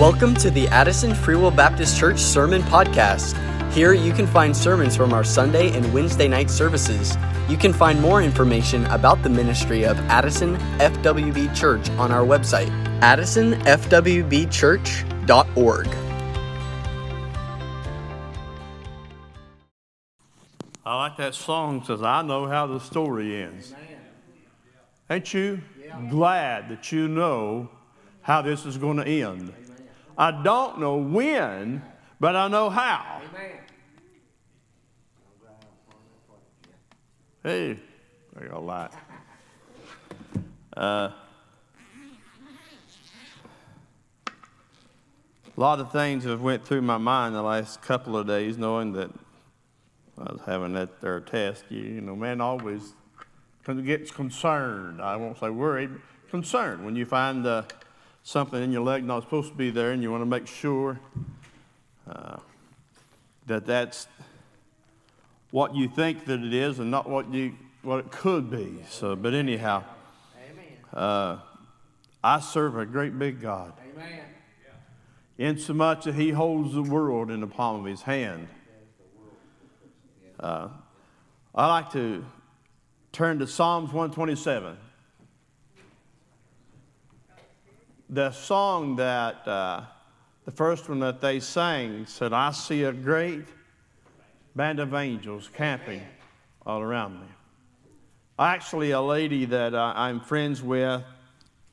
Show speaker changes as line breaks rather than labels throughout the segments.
Welcome to the Addison Free Will Baptist Church Sermon Podcast. Here you can find sermons from our Sunday and Wednesday night services. You can find more information about the ministry of Addison FWB Church on our website, addisonfwbchurch.org.
I like that song says, I know how the story ends. Ain't you glad that you know how this is going to end? I don't know when, but I know how. Hey, I got a lot. Uh, a lot of things have went through my mind the last couple of days, knowing that I was having that there test. You, you know, man always gets concerned. I won't say worried, concerned when you find uh, something in your leg not supposed to be there, and you want to make sure uh, that that's what you think that it is, and not what you what it could be. So, but anyhow, uh, I serve a great big God. Amen. Insomuch that He holds the world in the palm of His hand. Uh, I like to turn to Psalms 127. The song that, uh, the first one that they sang said, I see a great band of angels camping all around me. Actually, a lady that I'm friends with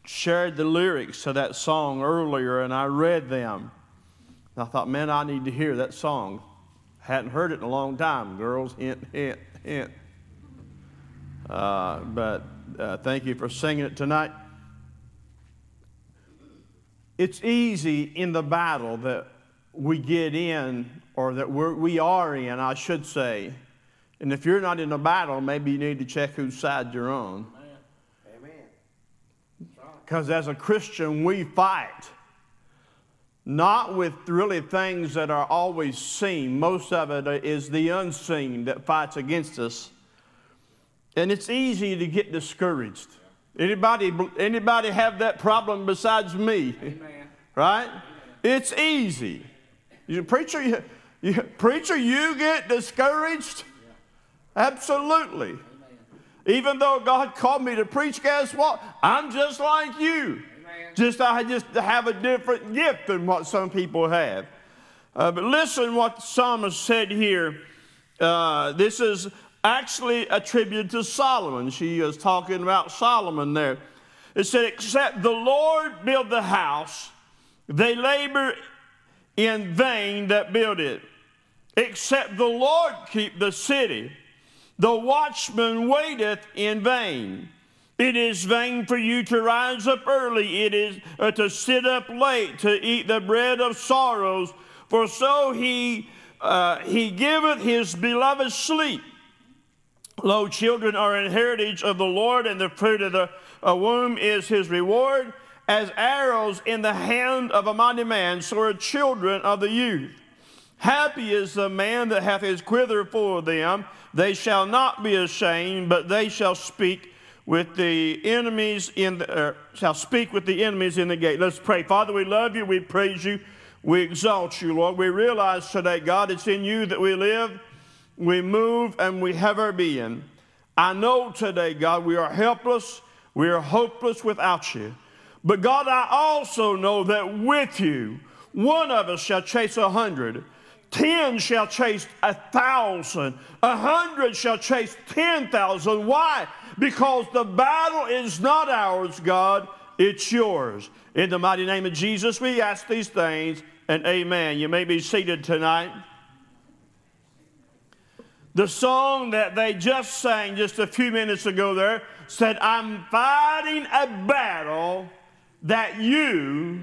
shared the lyrics to that song earlier, and I read them. And I thought, man, I need to hear that song. Hadn't heard it in a long time, girls. Hint, hint, hint. Uh, but uh, thank you for singing it tonight. It's easy in the battle that we get in, or that we're, we are in, I should say. And if you're not in a battle, maybe you need to check whose side you're on. Because as a Christian, we fight not with really things that are always seen. Most of it is the unseen that fights against us. And it's easy to get discouraged. Anybody, anybody have that problem besides me? Amen. Right? Amen. It's easy. You, preacher, you, you, preacher, you get discouraged? Yeah. Absolutely. Amen. Even though God called me to preach, guess what? I'm just like you. Just I just have a different gift than what some people have. Uh, but listen what the psalmist said here. Uh, this is actually attributed to Solomon. She is talking about Solomon there. It said, Except the Lord build the house, they labor in vain that build it. Except the Lord keep the city, the watchman waiteth in vain. It is vain for you to rise up early. It is uh, to sit up late to eat the bread of sorrows. For so he uh, he giveth his beloved sleep. Lo, children are an heritage of the Lord, and the fruit of the uh, womb is his reward. As arrows in the hand of a mighty man, so are children of the youth. Happy is the man that hath his quiver full of them. They shall not be ashamed, but they shall speak with the enemies in the, uh, shall speak with the enemies in the gate. Let's pray. Father, we love you. We praise you. We exalt you, Lord. We realize today, God, it's in you that we live, we move, and we have our being. I know today, God, we are helpless. We are hopeless without you. But God, I also know that with you, one of us shall chase a hundred. Ten shall chase a thousand. A hundred shall chase ten thousand. Why? because the battle is not ours, God, it's yours. In the mighty name of Jesus, we ask these things, and amen. You may be seated tonight. The song that they just sang just a few minutes ago there said, I'm fighting a battle that you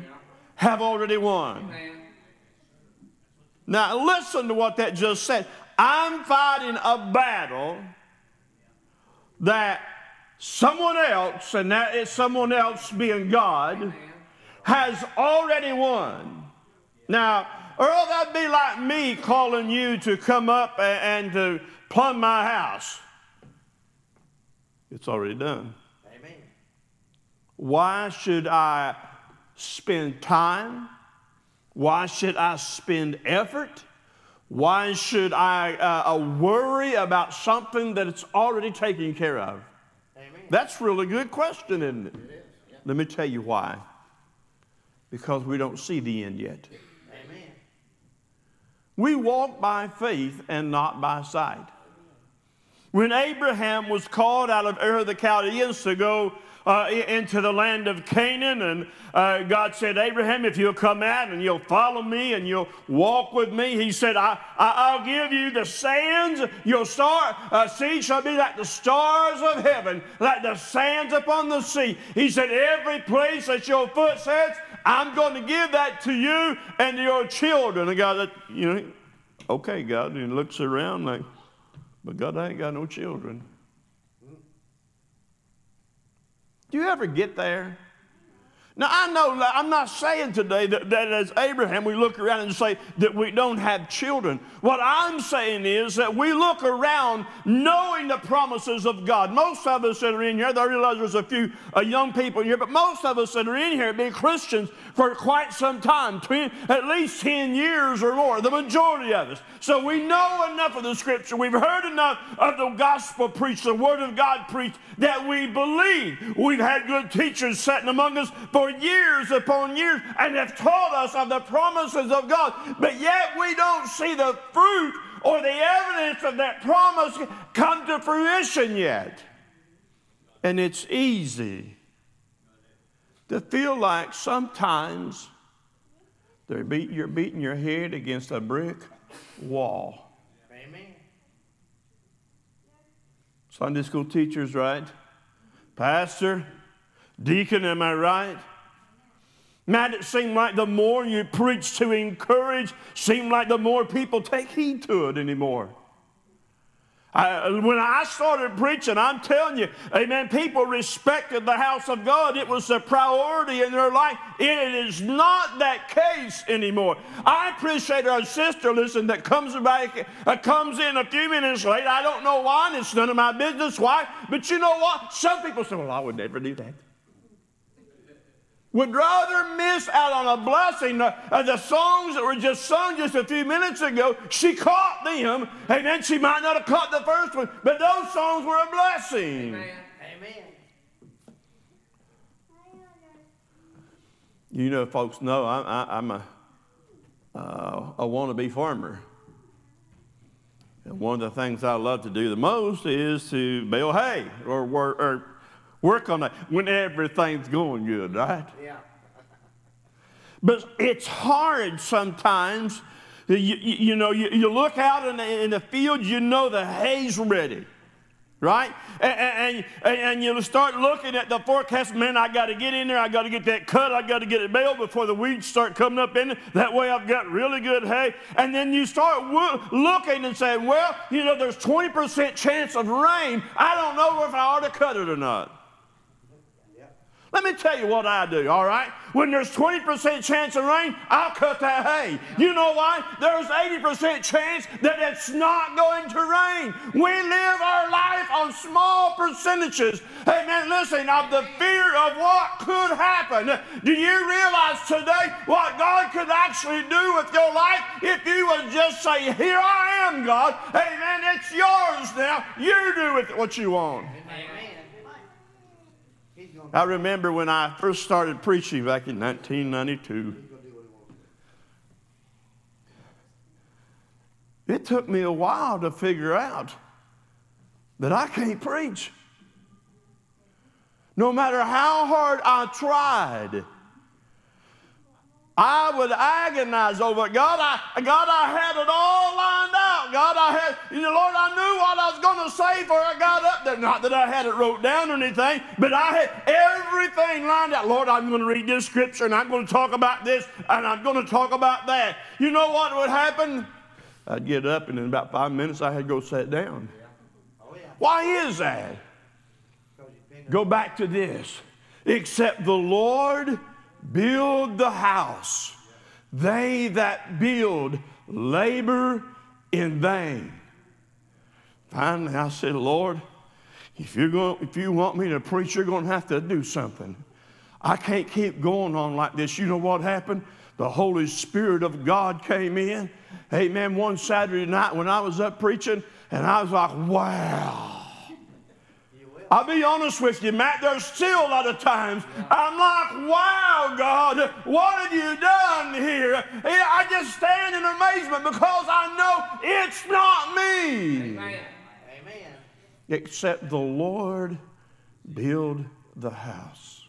have already won. Now, listen to what that just said. I'm fighting a battle that someone else, and that is someone else being God, Amen. has already won. Now, Earl, that'd be like me calling you to come up and, to plumb my house. It's already done. Amen. Why should I spend time Why should I spend effort? Why should I uh, uh worry about something that it's already taken care of? Amen. That's really good question, isn't it? it is, yeah. Let me tell you why. Because we don't see the end yet. We walk by faith and not by sight. When Abraham was called out of Ur of the Chaldeans to go uh, into the land of Canaan. And uh, God said, Abraham, if you'll come out and you'll follow me and you'll walk with me, he said, I, I, will give you the sands. Your star, uh, seed shall be like the stars of heaven, like the sands upon the sea. He said, every place that your foot sets, I'm going to give that to you and to your children. And God, you know, okay, God, and he looks around like, but God, I ain't got no children. Do you ever get there? Now, I know I'm not saying today that, that, as Abraham, we look around and say that we don't have children. What I'm saying is that we look around knowing the promises of God. Most of us that are in here, I realize there's a few uh, young people in here, but most of us that are in here have been Christians for quite some time, at least 10 years or more, the majority of us. So we know enough of the scripture, we've heard enough of the gospel preached, the word of God preached, that we believe. We've had good teachers sitting among us for years upon years and have taught us of the promises of God, but yet we don't see the fruit or the evidence of that promise come to fruition yet. And it's easy to feel like sometimes beat, you're beating your head against a brick wall. Sunday school teachers, right? Pastor, deacon, am I right? Matt, it seemed like the more you preach to encourage, seemed like the more people take heed to it anymore. I, when I started preaching, I'm telling you, amen, people respected the house of God. It was a priority in their life. It is not that case anymore. I appreciate our sister, listen, that comes back, uh, comes in a few minutes late. I don't know why, and it's none of my business why. But you know what? Some people say, well, I would never do that would rather miss out on a blessing. Uh, the songs that were just sung just a few minutes ago, she caught them. Amen. She might not have caught the first one, but those songs were a blessing. Amen. Amen. You know, folks know I, am a, uh, a wannabe farmer. And one of the things I love to do the most is to bale hay or, or, or Work on that when everything's going good, right? Yeah. but it's hard sometimes. You, you, you know, you, you, look out in the, in the field, you know the hay's ready right? And, and, and, you start looking at the forecast, man, I got to get in there, I got to get that cut, I got to get it baled before the weeds start coming up in it. That way I've got really good hay. And then you start looking and saying, well, you know, there's 20% chance of rain. I don't know if I ought to cut it or not. Let me tell you what I do, all right? When there's 20% chance of rain, I'll cut that hay. You know why? There's 80% chance that it's not going to rain. We live our life on small percentages. Hey, man, listen, of the fear of what could happen. Do you realize today what God could actually do with your life if you would just say, Here I am, God. Hey, it's yours now. You do with it what you want. Amen. I remember when I first started preaching back in 1992. It took me a while to figure out that I can't preach. No matter how hard I tried, I would agonize over it. God, I, God, I had it all lined out. God, I had, you know, Lord, I knew what I was going to say before I got up there. Not that I had it wrote down or anything, but I had everything lined out. Lord, I'm going to read this scripture and I'm going to talk about this and I'm going to talk about that. You know what would happen? I'd get up and in about five minutes I had to go sit down. Oh, Why is that? Go back to this. Except the Lord build the house, they that build labor in vain. Finally, I said, Lord, if, you're going, if you want me to preach, you're going to have to do something. I can't keep going on like this. You know what happened? The Holy Spirit of God came in. Amen. One Saturday night when I was up preaching, and I was like, wow. I'll be honest with you, Matt, there's still a lot of times I'm like, wow, God, what have you done here? I just stand in amazement because I know it's not me. Amen. Amen. Except the Lord build the house.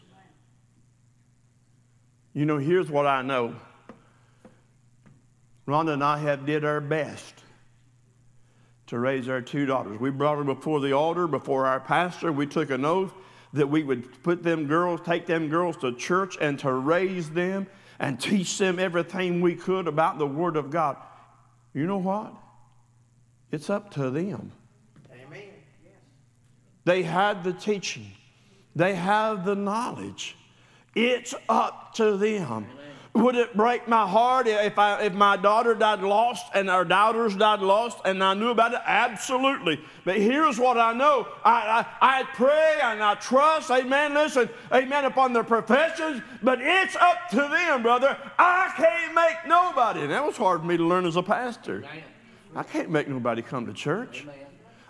You know, here's what I know. Rhonda and I have did our best to raise our two daughters. We brought them before the altar, before our pastor. We took an oath that we would put them girls, take them girls to church and to raise them and teach them everything we could about the Word of God. You know what? It's up to them. Amen. They had the teaching, they have the knowledge. It's up to them. Would it break my heart if, I, if my daughter died lost and our daughters died lost and I knew about it? Absolutely. But here's what I know I, I, I pray and I trust, amen, listen, amen, upon their professions, but it's up to them, brother. I can't make nobody. And that was hard for me to learn as a pastor. I can't make nobody come to church.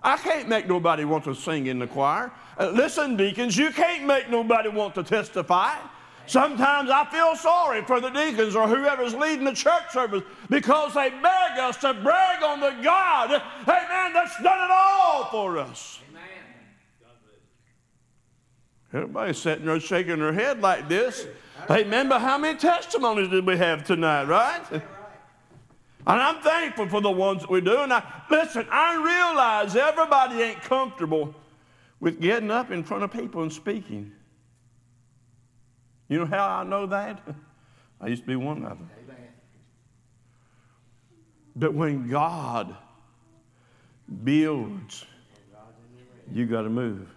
I can't make nobody want to sing in the choir. Uh, listen, deacons, you can't make nobody want to testify. Sometimes I feel sorry for the deacons or whoever's leading the church service because they beg us to brag on the God, amen, that's done it all for us. Amen. Everybody's sitting there shaking their head like this. Amen. But how many testimonies did we have tonight, right? And I'm thankful for the ones that we do. And I, listen, I realize everybody ain't comfortable with getting up in front of people and speaking. You know how I know that? I used to be one of them. Amen. But when God builds, you got to move.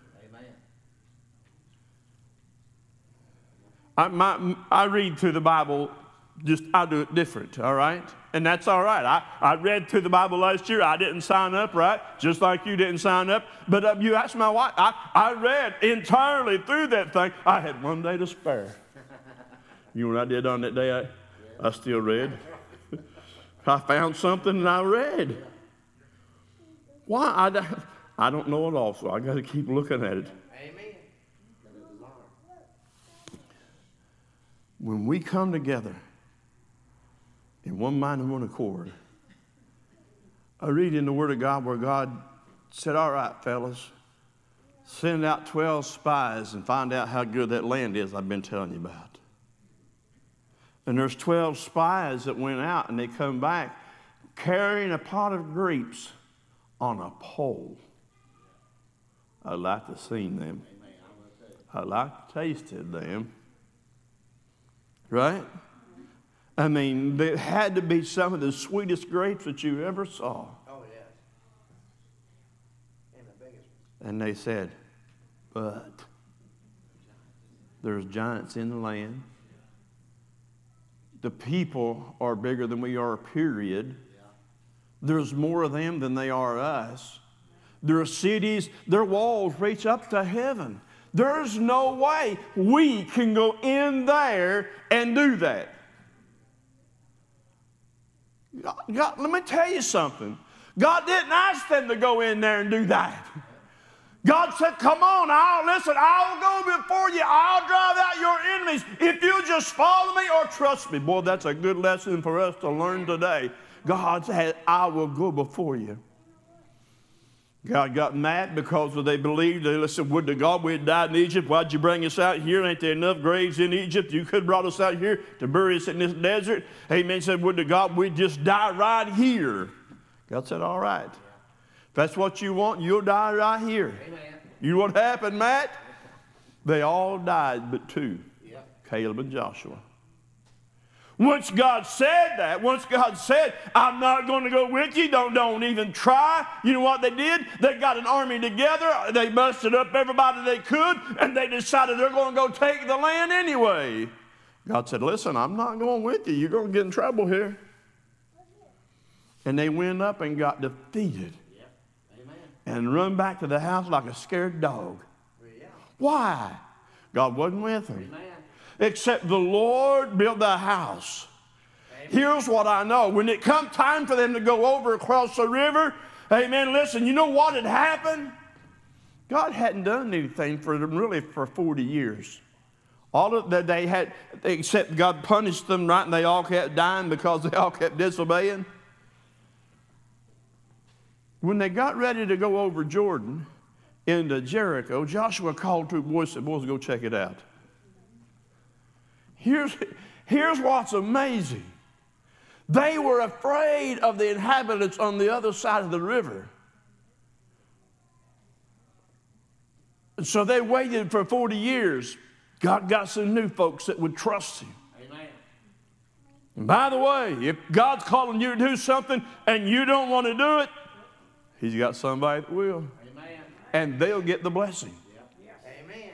I, my, I read through the Bible, just I do it different, all right? And that's all right. I, I read through the Bible last year. I didn't sign up, right? Just like you didn't sign up. But uh, you asked my wife, I, I read entirely through that thing. I had one day to spare. You know what I did on that day? I, I still read. I found something and I read. Why? I, I don't know it all, so I got to keep looking at it. Amen. When we come together in one mind and one accord, I read in the Word of God where God said, All right, fellas, send out 12 spies and find out how good that land is I've been telling you about. And there's 12 spies that went out and they come back carrying a pot of grapes on a pole. I'd like to see them. I'd like to tasted them. Right? I mean, they had to be some of the sweetest grapes that you ever saw. Oh, yes. And the biggest. And they said, but there's giants in the land the people are bigger than we are, period. There's more of them than they are us. Their cities, their walls reach up to heaven. There's no way we can go in there and do that. God, let me tell you something. God didn't ask them to go in there and do that. God said, Come on, I'll listen, I'll go before you, I'll drive out your enemies if you just follow me or trust me. Boy, that's a good lesson for us to learn today. God said, I will go before you. God got mad because they believed, they said, Would to God we had died in Egypt? Why'd you bring us out here? Ain't there enough graves in Egypt? You could have brought us out here to bury us in this desert. Amen. Said, Would to God we'd just die right here. God said, All right If that's what you want, you'll die right here. Amen. You know what happened, Matt? They all died but two yep. Caleb and Joshua. Once God said that, once God said, I'm not going to go with you, don't, don't even try, you know what they did? They got an army together, they busted up everybody they could, and they decided they're going to go take the land anyway. God said, Listen, I'm not going with you. You're going to get in trouble here. And they went up and got defeated and run back to the house like a scared dog. Why? God wasn't with them. Except the Lord build the house. Here's what I know. When it come time for them to go over across the river, amen, listen, you know what had happened? God hadn't done anything for them really for 40 years. All of that they had, except God punished them, right? And they all kept dying because they all kept disobeying. When they got ready to go over Jordan into Jericho, Joshua called two boys and said, Boys, go check it out. Here's, here's what's amazing they were afraid of the inhabitants on the other side of the river. And so they waited for 40 years. God got some new folks that would trust Him. Amen. And by the way, if God's calling you to do something and you don't want to do it, He's got somebody that will. Amen. And they'll get the blessing. Amen.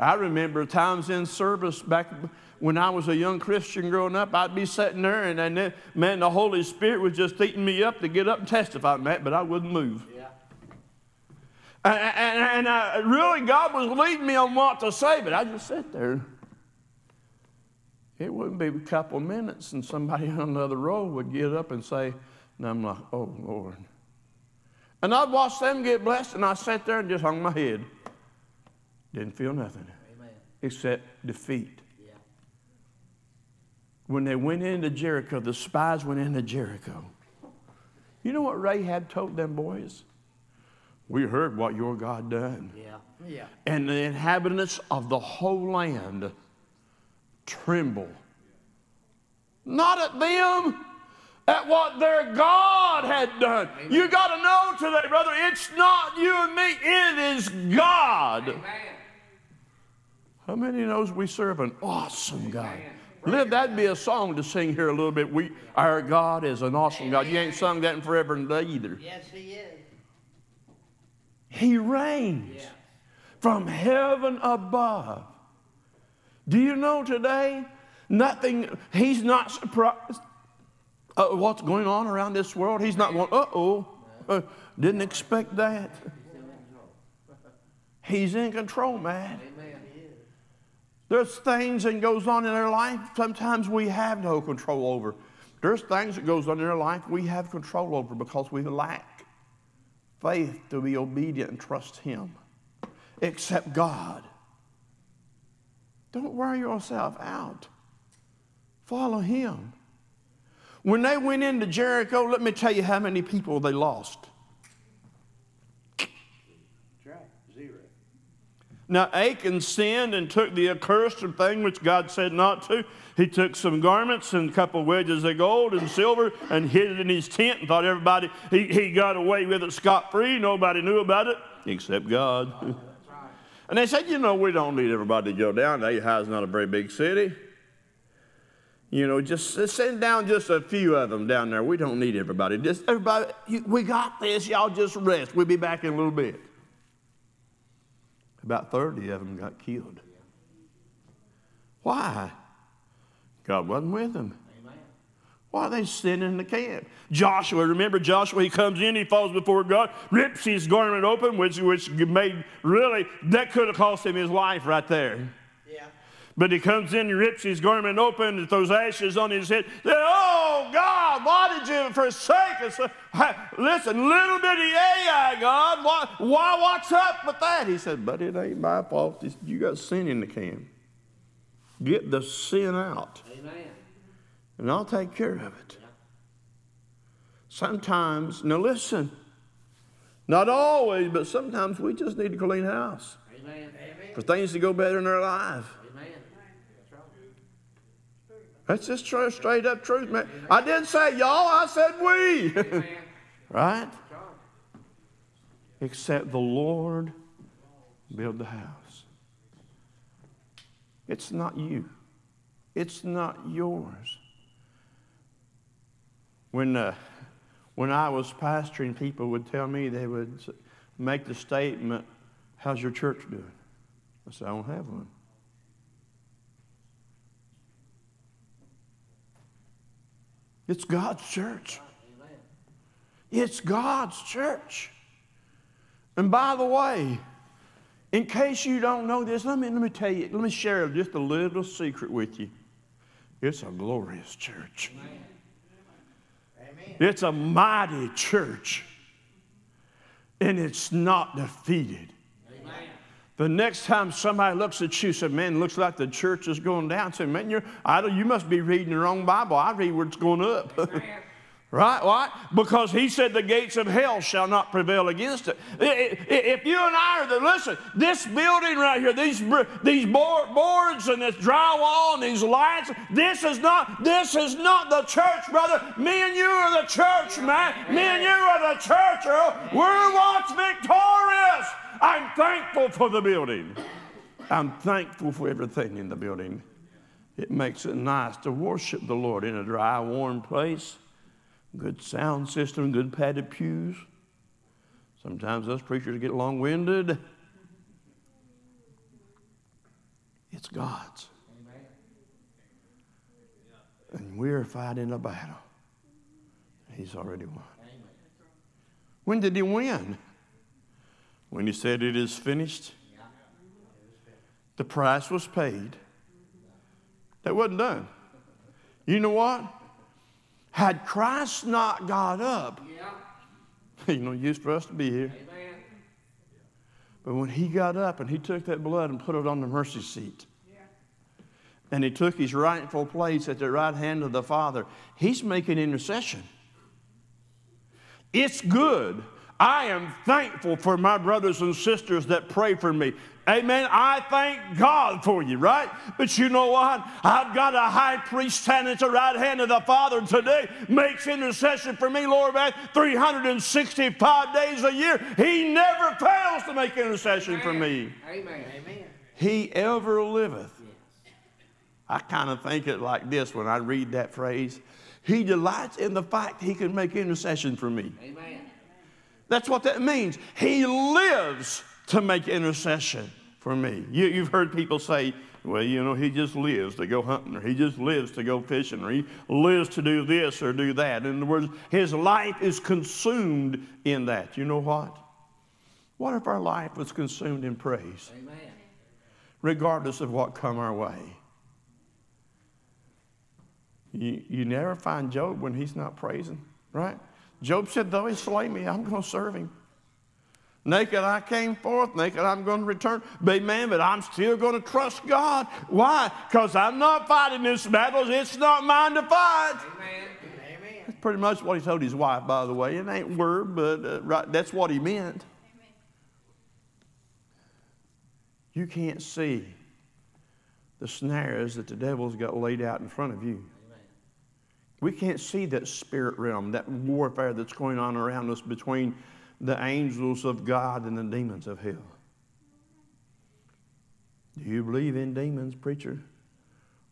I remember times in service back when I was a young Christian growing up, I'd be sitting there and, and then, man, the Holy Spirit was just eating me up to get up and testify, Matt, but I wouldn't move. Yeah. And, and, and uh, really, God was leading me on what to say, but I just sat there. It wouldn't be a couple of minutes, and somebody on the other row would get up and say, and I'm like, oh, Lord. And I'd watch them get blessed, and I sat there and just hung my head. Didn't feel nothing Amen. except defeat when they went into Jericho, the spies went into Jericho. You know what Rahab told them boys? We heard what your God done. Yeah. Yeah. And the inhabitants of the whole land tremble. Not at them, at what their God had done. Amen. You got to know today, brother, it's not you and me, it is God. Amen. How many knows we serve an awesome God? Live, that'd be a song to sing here a little bit. We, our God is an awesome God. You ain't sung that in forever and day either.
Yes, He is.
He reigns yeah. from heaven above. Do you know today? Nothing, He's not surprised uh, what's going on around this world. He's not going, uh oh, uh, didn't expect that. He's in control, man. There's things that goes on in our life sometimes we have no control over. There's things that goes on in our life we have control over because we lack faith to be obedient and trust Him. Except God. Don't wear yourself out. Follow Him. When they went into Jericho, let me tell you how many people they lost. Now Achan sinned and took the accursed thing which God said not to. He took some garments and a couple of wedges of gold and silver and hid it in his tent and thought everybody, he, he got away with it scot free. Nobody knew about it except God. and they said, you know, we don't need everybody to go down. Ahaz is not a very big city. You know, just send down just a few of them down there. We don't need everybody. Just everybody, we got this. Y'all just rest. We'll be back in a little bit. About 30 of them got killed. Why? God wasn't with them. Why are they sitting in the camp? Joshua, remember Joshua, he comes in, he falls before God, rips his garment open, which, which made really, that could have cost him his life right there. Yeah. But he comes in, he rips his garment open, and throws ashes on his head. Oh, God, why did you forsake us? Listen, little bitty Ai, God, why, why, what's up with that? He said, but it ain't my fault. You got sin in the can. Get the sin out. Amen. And I'll take care of it. Sometimes, now listen, not always, but sometimes we just need to clean house. Amen. For things to go better in our life. That's just straight up truth, man. I didn't say y'all, I said we. right? Except the Lord build the house. It's not you. It's not yours. When, uh, when I was pastoring, people would tell me they would make the statement, How's your church doing? I said, I don't have one. It's God's church. It's God's church. And by the way, In case you don't know this, let me, let me tell you, let me share just a little secret with you. It's a glorious church. Amen. It's a mighty church. And it's not defeated. The next time somebody looks at you and says, Man, looks like the church is going down, say, Man, you're, you must be reading the wrong Bible. I read where it's going up. Right? Why? Because he said the gates of hell shall not prevail against it. If you and I are the, listen, this building right here, these, these boards and this drywall and these lights, this is not, this is not the church, brother. Me and you are the church, man. Me and you are the church, Earl. We're what's victorious. I'm thankful for the building. I'm thankful for everything in the building. It makes it nice to worship the Lord in a dry, warm place good sound system, good padded pews. Sometimes us preachers get long winded. It's God's. And we're fighting a battle. He's already won. When did he win? When he said, It is finished. The price was paid. That wasn't done. You know what? Had Christ not got up, yeah. no use for us to be here. But when he got up and he took that blood and put it on the mercy seat, and he took his rightful place at the right hand of the Father, he's making intercession. It's good I am thankful for my brothers and sisters that pray for me. Amen. I thank God for you, right? But you know what? I've got a high priest standing at the right hand of the Father today, makes intercession for me, Lord, man, 365 days a year. He never fails to make intercession Amen. for me. Amen. Amen. He ever liveth. I kind of think it like this when I read that phrase. He delights in the fact he can make intercession for me. Amen. That's what that means. He lives to make intercession for me. You, have heard people say, well, you know, he just lives to go hunting, or he just lives to go fishing, or he lives to do this or do that. In other words, his life is consumed in that. You know what? What if our life was consumed in praise? Amen. Regardless of what come our way. You, you never find Job when he's not praising, right? Job said, Though he slay me, I'm going to serve him. Naked I came forth, naked I'm going to return. Amen, but I'm still going to trust God. Why? Because I'm not fighting this battle. It's not mine to fight. Amen. Amen. That's pretty much what he told his wife, by the way. It ain't word, but uh, right, that's what he meant. Amen. You can't see the snares that the devil's got laid out in front of you. We can't see that spirit realm, that warfare that's going on around us between the angels of God and the demons of hell. Do you believe in demons, preacher?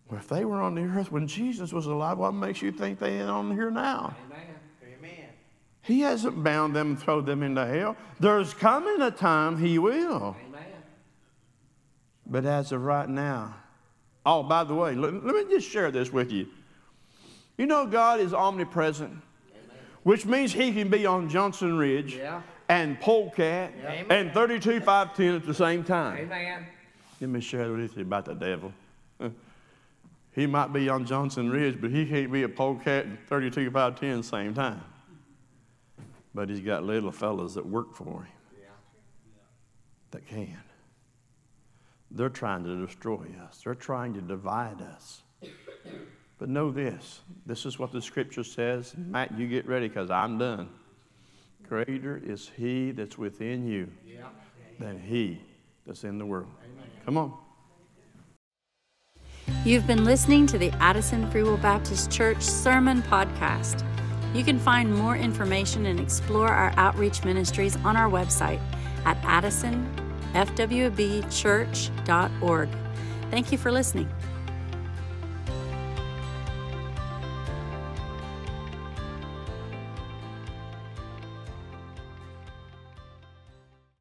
Well, if they were on the earth when Jesus was alive, what makes you think they ain't on here now? Amen. Amen. He hasn't bound them and thrown them into hell. There's coming a time he will. Amen. But as of right now, oh, by the way, let, let me just share this with you. You know, God is omnipresent, Amen. which means He can be on Johnson Ridge yeah. and Polecat yeah. and 32510 at the same time. Amen. Let me share with you about the devil. He might be on Johnson Ridge, but he can't be a Polecat and 32510 at the same time. But he's got little fellas that work for him yeah. that can. They're trying to destroy us, they're trying to divide us. But know this this is what the scripture says. Matt, you get ready because I'm done. Greater is he that's within you than he that's in the world. Come on.
You've been listening to the Addison Free Will Baptist Church Sermon Podcast. You can find more information and explore our outreach ministries on our website at addisonfwbchurch.org. Thank you for listening.